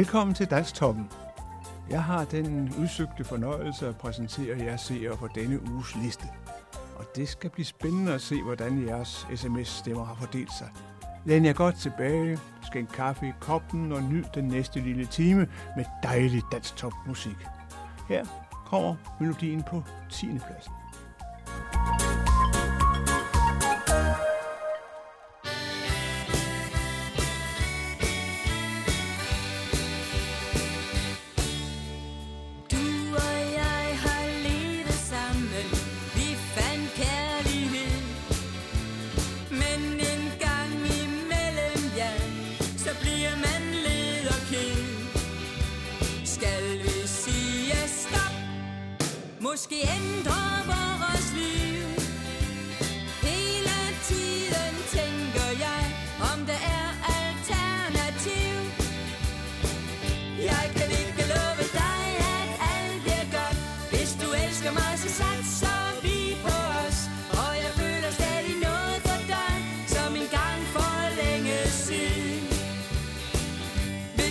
Velkommen til Dansktoppen. Jeg har den udsøgte fornøjelse at præsentere jer seere for denne uges liste. Og det skal blive spændende at se, hvordan jeres sms-stemmer har fordelt sig. Læn jer godt tilbage, skæn kaffe i koppen og nyd den næste lille time med dejlig dansk topmusik. Her kommer melodien på 10. pladsen.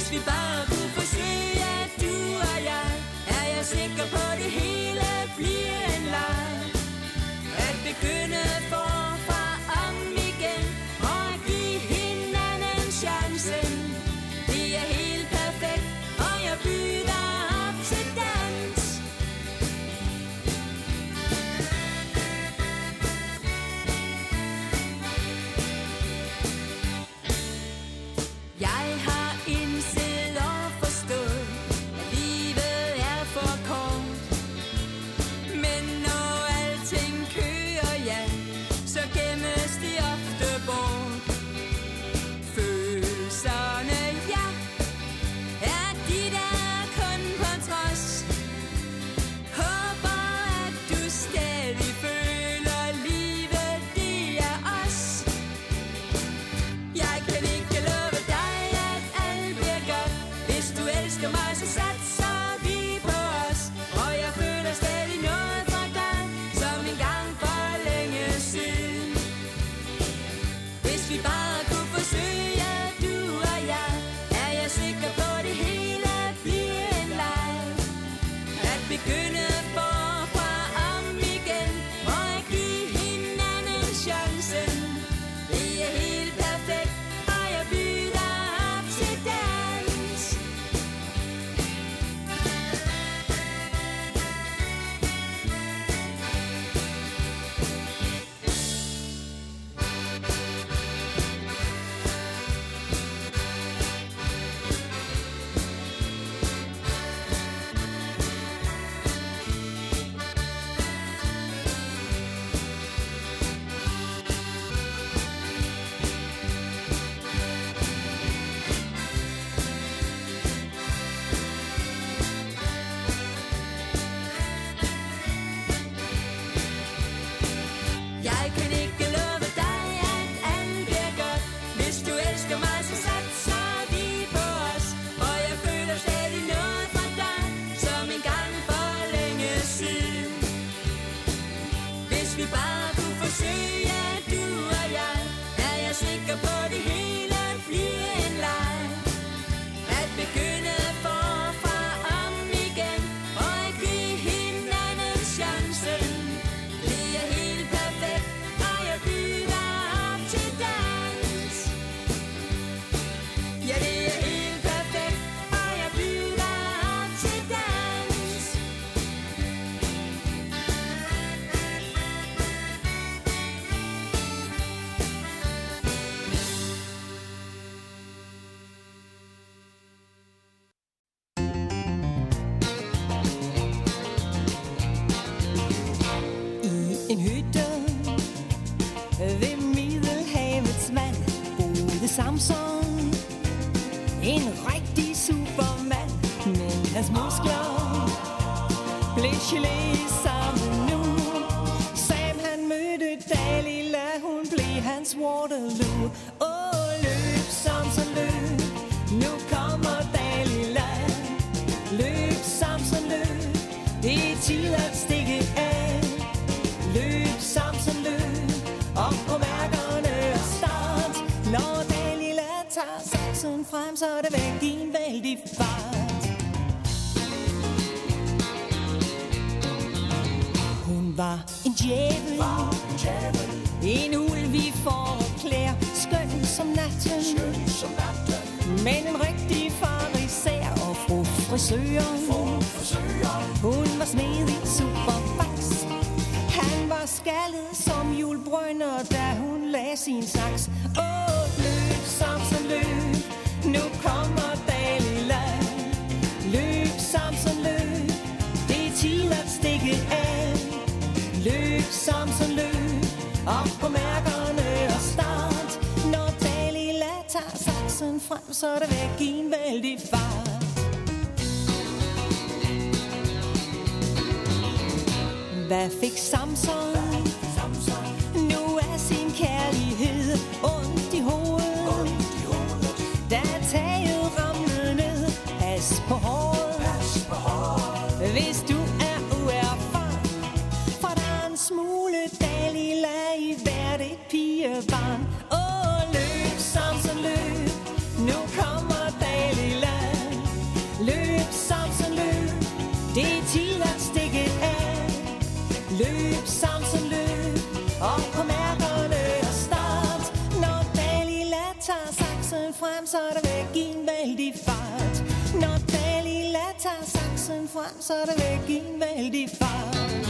cuidado. En hytte ved Middelhavets vand boede Samson. En tager saksen frem, så er det væk i en vældig fart. Hun var en djævel, en ulv i forklæder, skøn som natten, men en rigtig fariser og fru frisøren. Hun var snedig superbaks, han var skaldet som julbrønder, da hun sin saks. Åh, løb, Samson, løb, nu kommer Dalila. Løb, Samson, løb, det er tid at stikke af. Løb, Samson, løb, op på mærkerne og start. Når Dalila tager saksen frem, så er det væk i en vældig fart. Hvad fik Samson? Så er der væk i en vældig fart.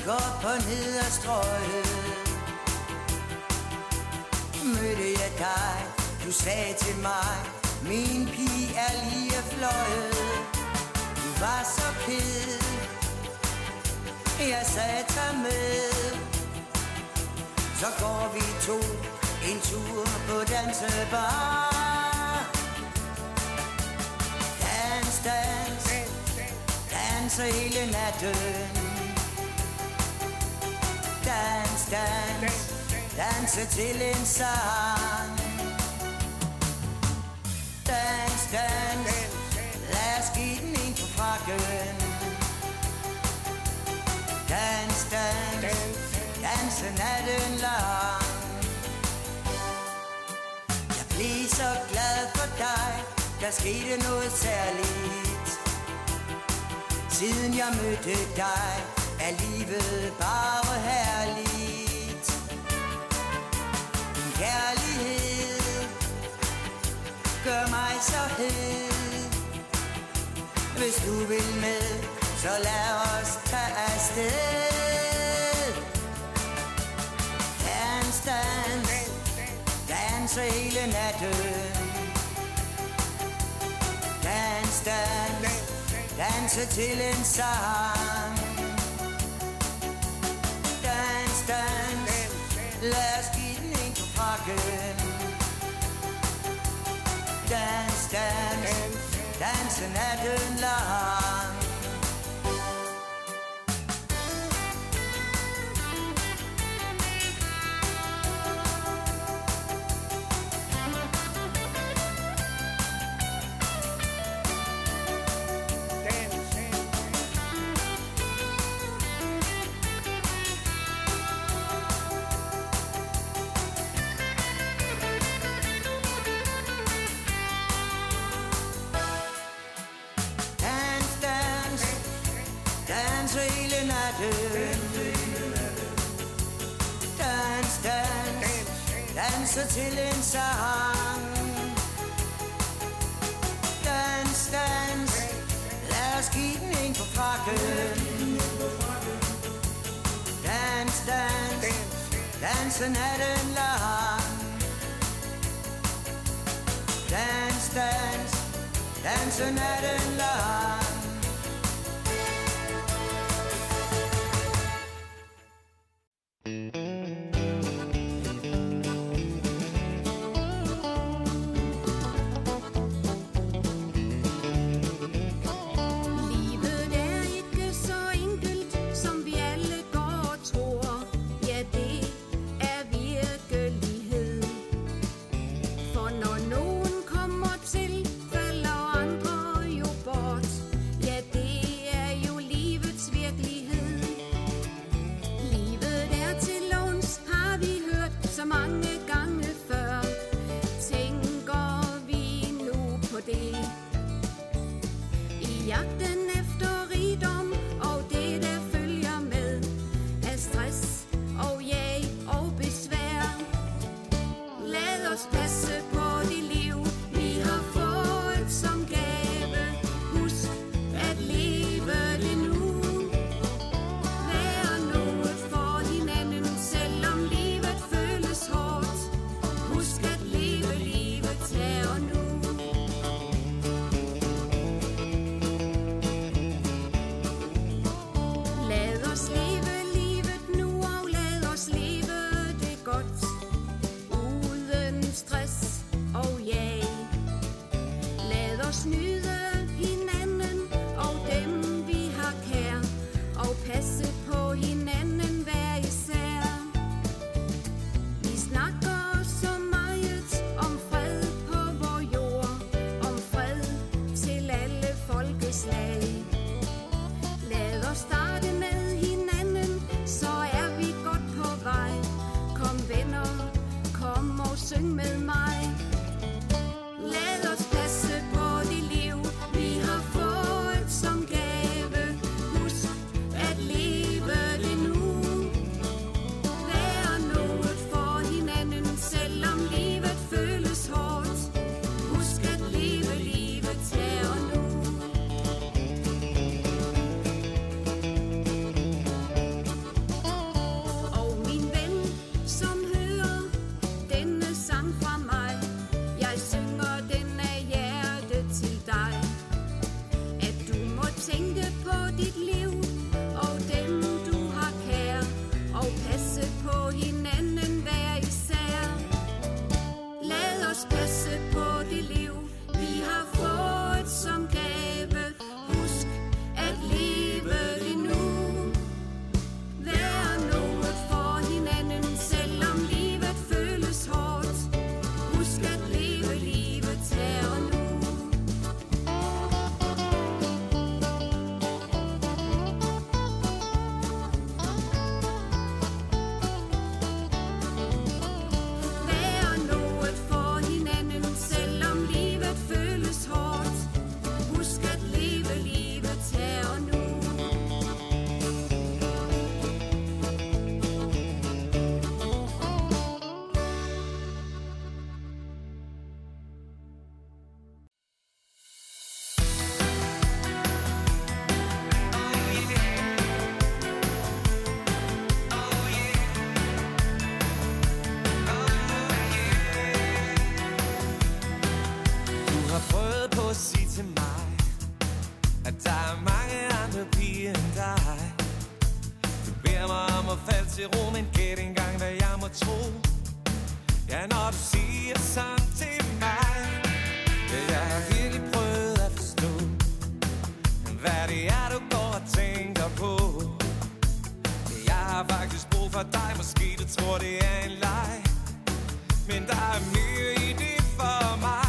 Gik op og ned på strøget. Mødte jeg dig, du sagde til mig Min pige er lige fløjet. Du var så ked. Jeg sagde, tag med. Så går vi to en tur på dansebar. Dans, dans. Danser hele natten. Dans, dans, danse til en sang Dans, dans, lad os give den en på frakken Dans, dans, danse natten lang Jeg blev så glad for dig, der skete noget særligt Siden jeg mødte dig, er livet bare herligt. Din kærlighed gør mig så hed. Hvis du vil med, så lad os tage afsted. Dans, dans, dans hele natten. Dans, dans, danse til en sang Dans, dans, lad os give den en på frakken Dans, dans, hele natten. Dans, dans, danse til en sang. Dans, dans, lad os give den en på frakken. Dans, dans, danse natten lang. Dans, dans, danse natten lang. for dig Måske du tror det er en leg. Men der er mere i det for mig.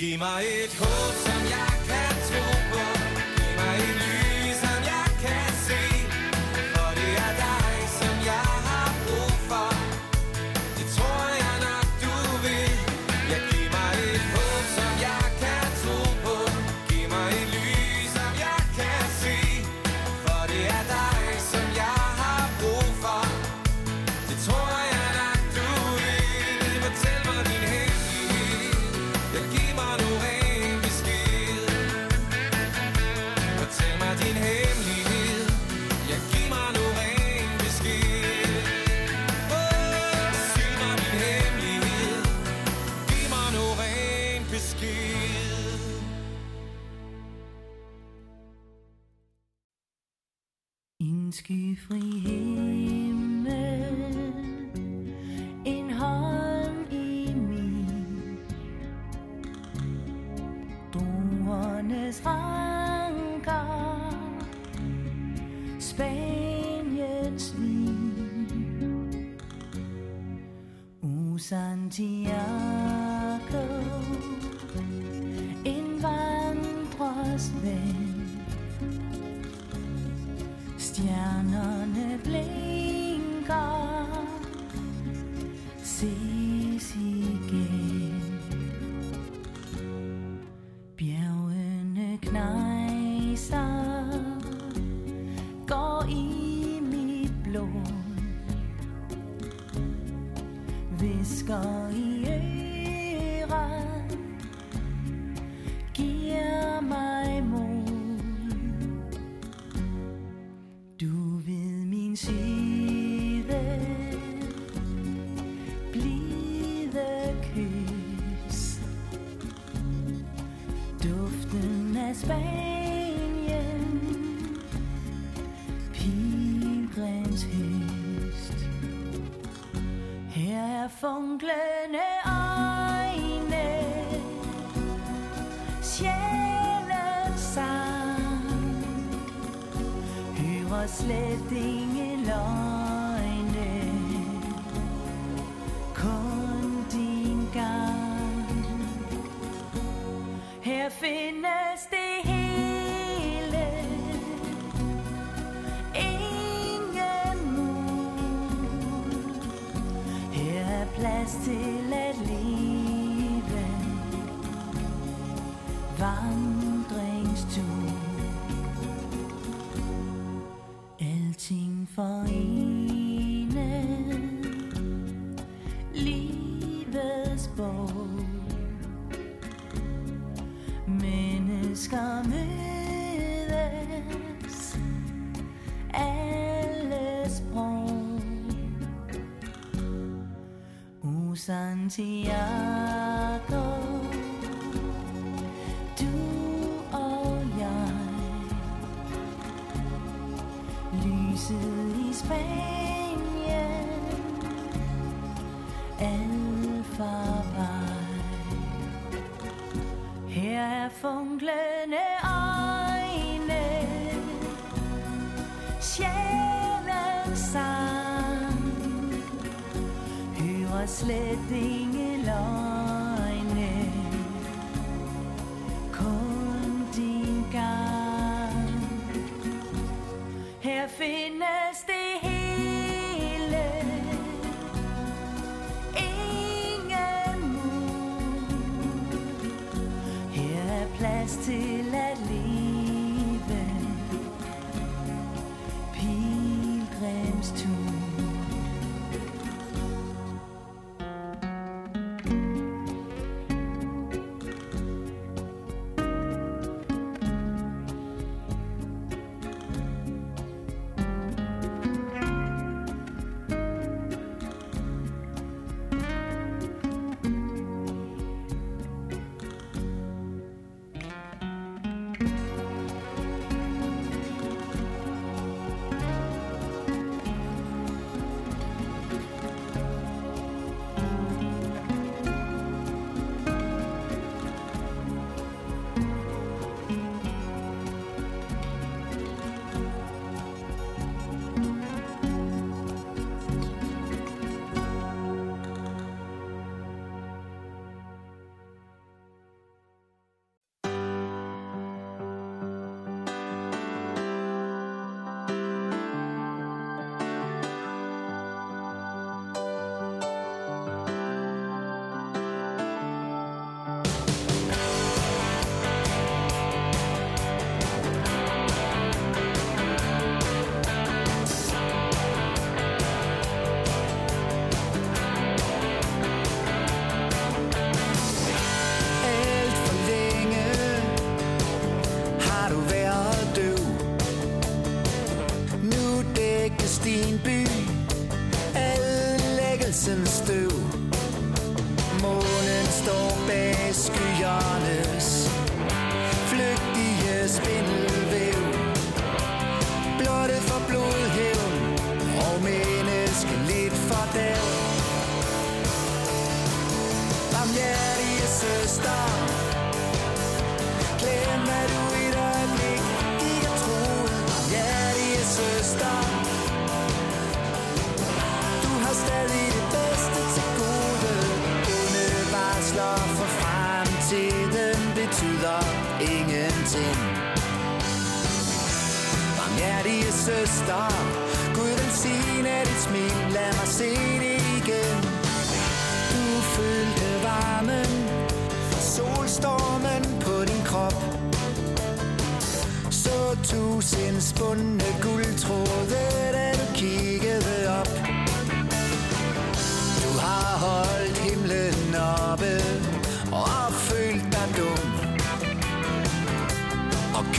Giv mig et håb, slet ingen løgne. Kun din gang. Her findes det hele. Ingen mur. Her er plads til at leve. Vandre Santiago Du og jeg. Lyset i Spanien Hører slet betyder ingenting. Barmhjertige søster Gud velsigne dit smil. Lad mig se det igen. Du følte varmen fra solstormen på din krop. Så tusind spundne guldtråde, da du kiggede op. Du har holdt himlen oppe og følt dig dum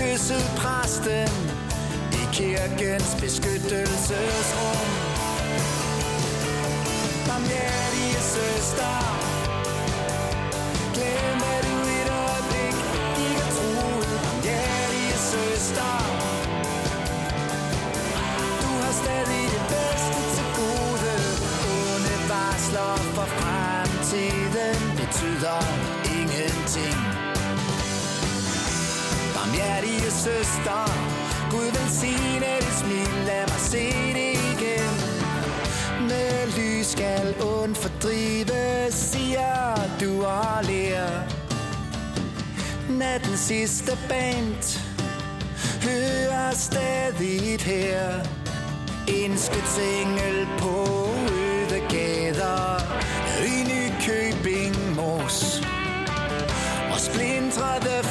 kysset præsten i kirkens beskyttelsesrum. Barmhjertige søster Glem hvad du et øjeblik ikke og troede Barmhjertige søster Du har stadig det bedste til gode. Onde varsler for fremtiden betyder ingenting. Barmhjertige søster Gud velsigne dit smil Lad mig se det igen med lys skal ond fordrive, siger du og lærer Natten sidste band hører stadig her. En skytsengel på øde gader i Nykøbing Mors. Og splintrede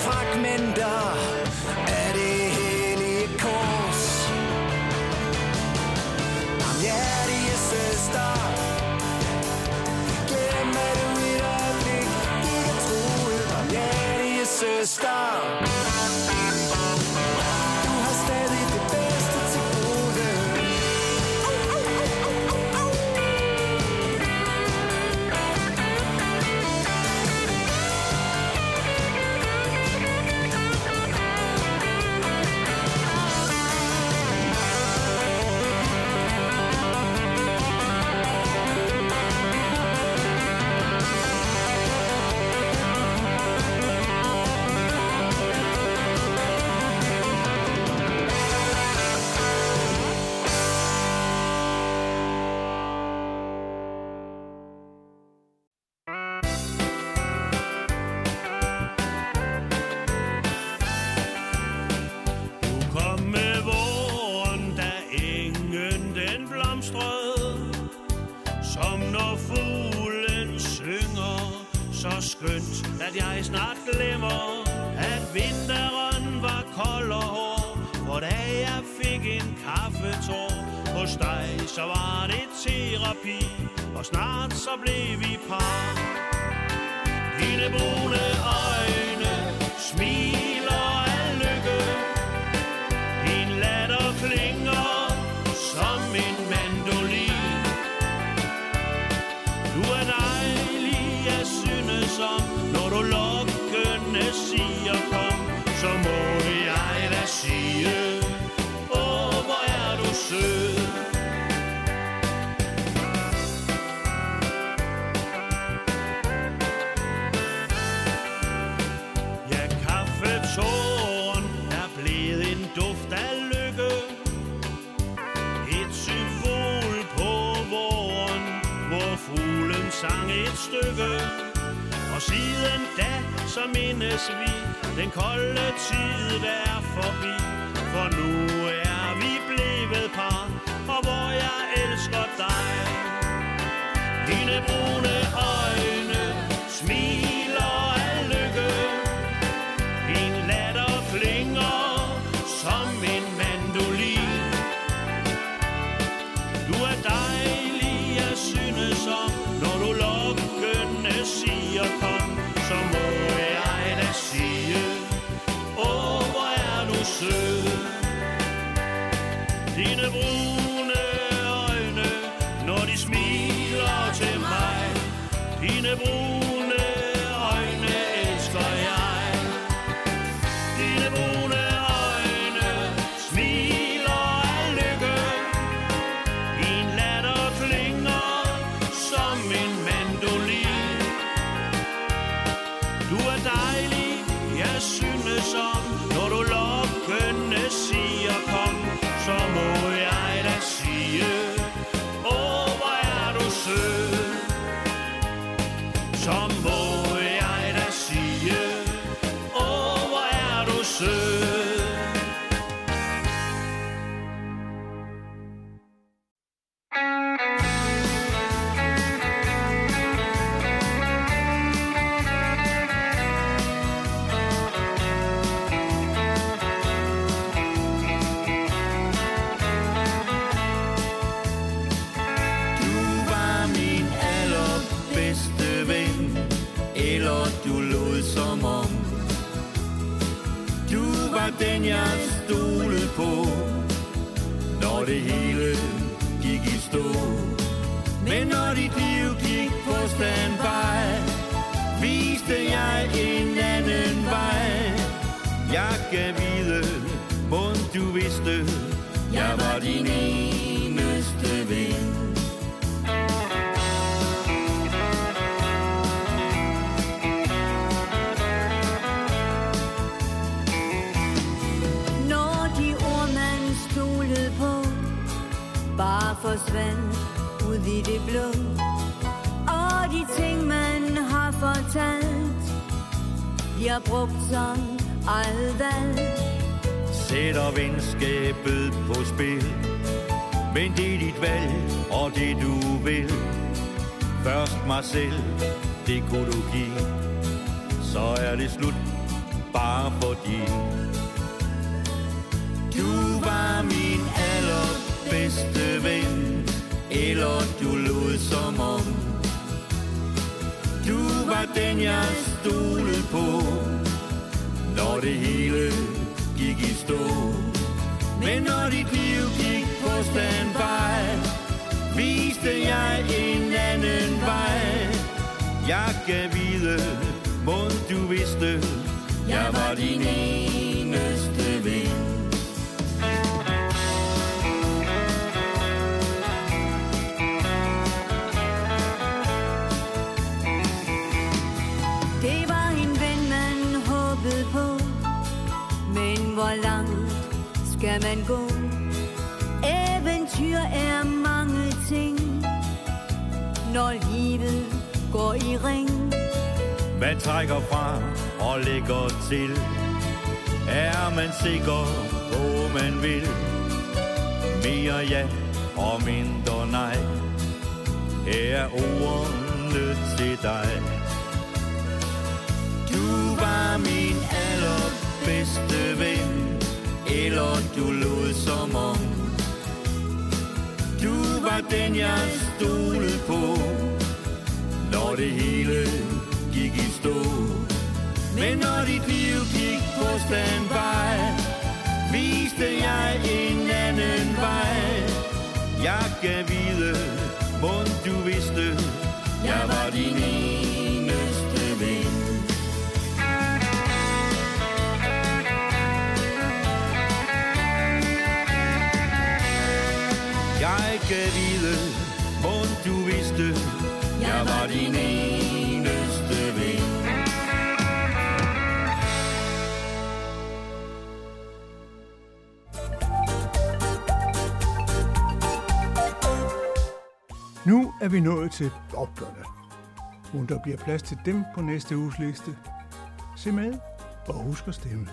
man ud i det blå. Og de ting, man har fortalt, bliver brugt som aldrig. Sætter venskabet på spil, men det er dit valg, og det du vil. Først mig selv, det kunne du give, så er det slut bare fordi Du var min allerbedste ven eller du lod som om Du var den jeg stolede på. Når det hele gik i stå. Men når dit liv gik på standby Viste jeg en anden vej. Jeg kan vide, må du vidste Jeg var din eneste ven. skal man gå. Eventyr er mange ting, når livet går i ring. Hvad trækker fra og lægger til? Er man sikker på, man vil? Mere ja og mindre nej. Her er ordene til dig. Du var min allerbedste som om Du var den jeg stolede på Når det hele gik i stå. Men når dit liv gik på standby Viste jeg en anden vej. Jeg kan vide, må du vidste Jeg var din ene skal vide, hvor du vidste, jeg var din eneste ven. Nu er vi nået til opgørene. Om der bliver plads til dem på næste uges liste. Se med og husk at stemme.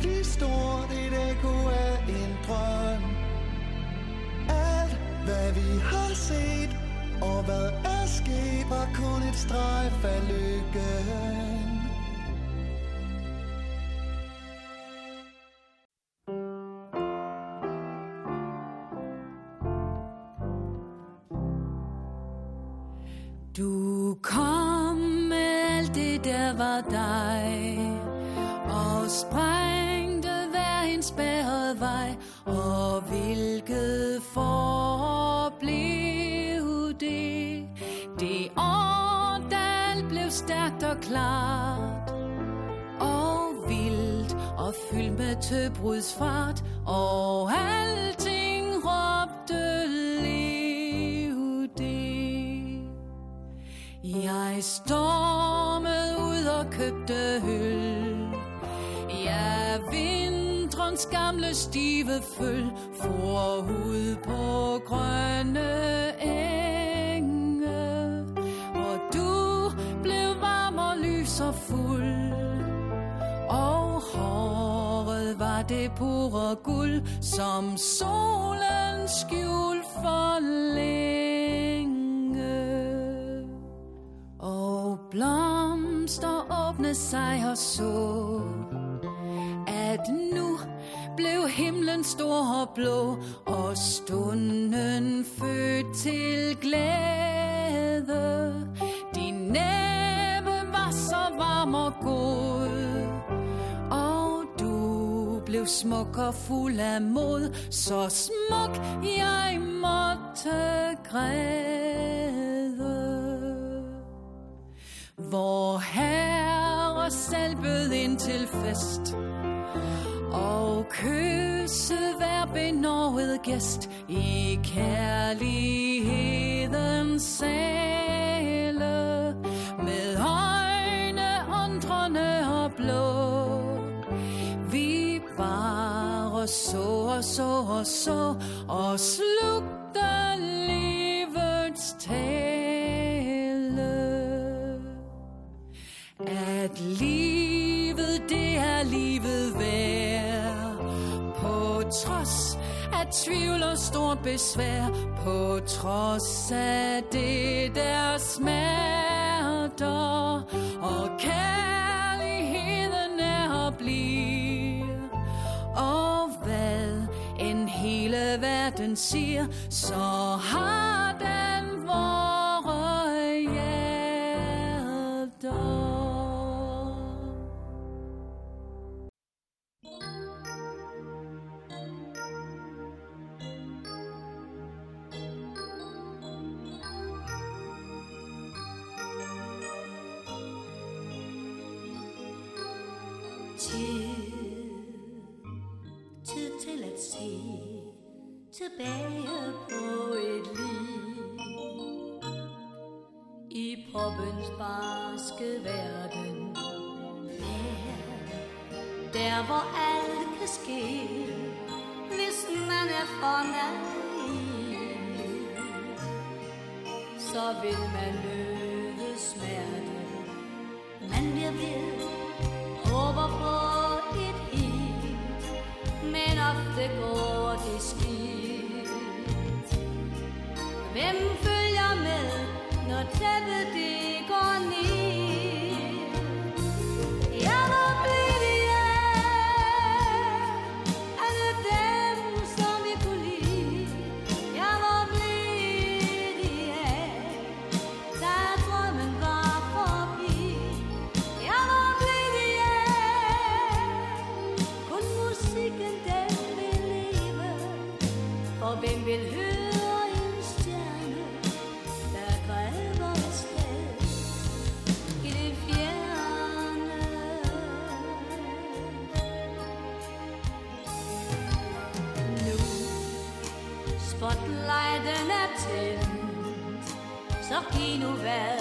blive stort et ekko af en drøm. Alt hvad vi har set og hvad er sket var kun et strejf af lykken. Med fart, Og alting råbte lev det. Jeg stormede ud og købte øl. Ja, vintrens gamle stive føl var det pure guld Som solen skjul for længe. Og blomster åbne sig og så At nu blev himlen stor og blå Og stunden født til glæde. Blev smuk og fuld af mod Så smuk jeg måtte græde Hvor herre selv bød ind til fest Og kysse hver benådet gæst I kærlighedens sag. Og så og så og så Og slugte livets tale. At livet, det er livet værd. På trods af tvivl og stort besvær. På trods af det der smerter. Og kærligheden er at blive. Og hele verden siger Så har den vores hjerter tilbage på et liv i proppens barske verden. Der, der hvor alt kan ske, hvis man er for naiv, så vil man møde smerte. Man bliver ved håber på et hit, men ofte går det skidt. Hvem følger med, når tæppet det går ned? Så giv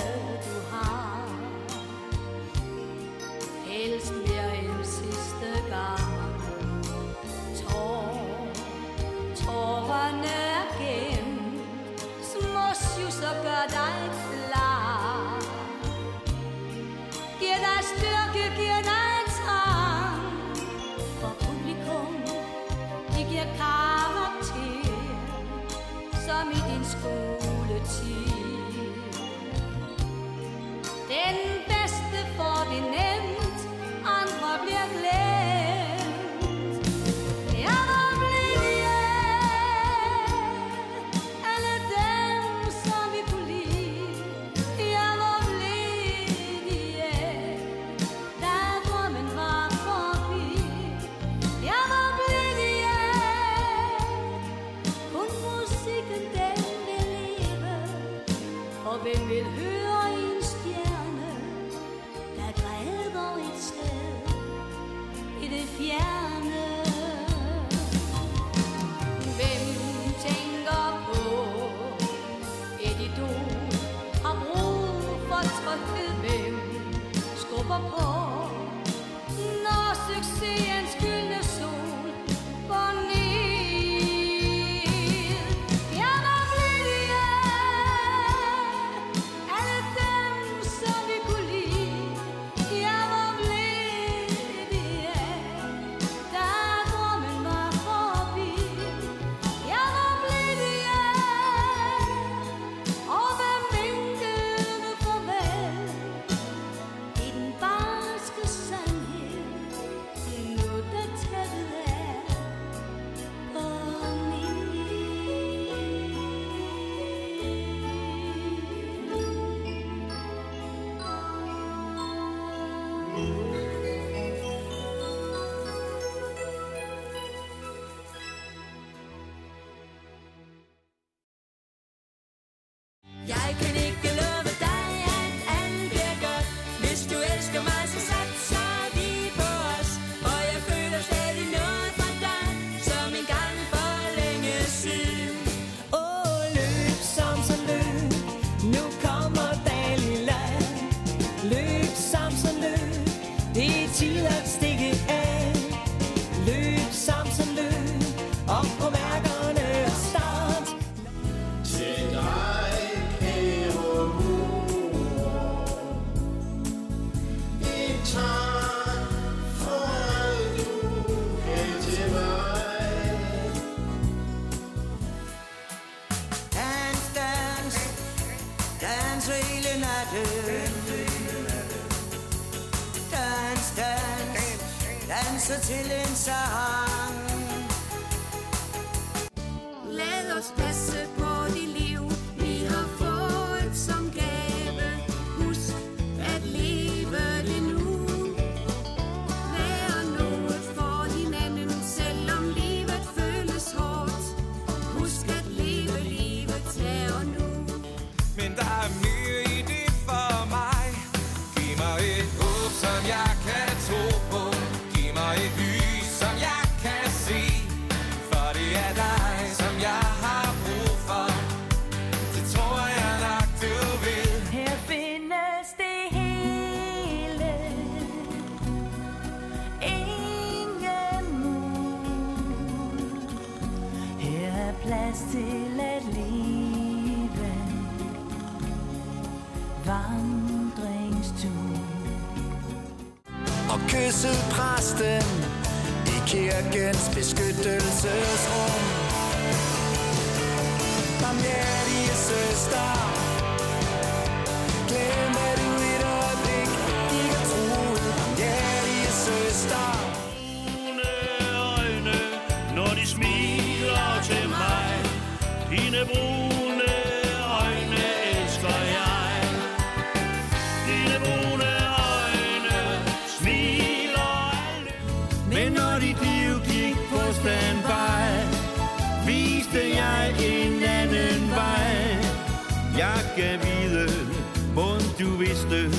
du vidste,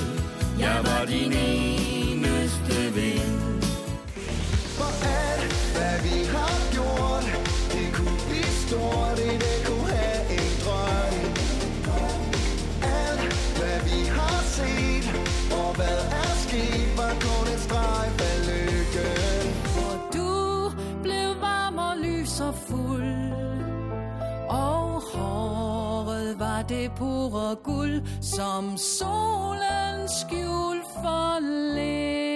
jeg var din eneste ven. Hvor er det pure guld, som solen skjul for lidt.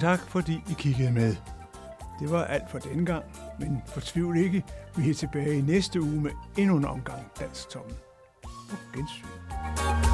Tusind tak, fordi I kiggede med. Det var alt for denne gang, men fortvivl ikke, vi er tilbage i næste uge med endnu en omgang Dansk Toppen. På gensyn.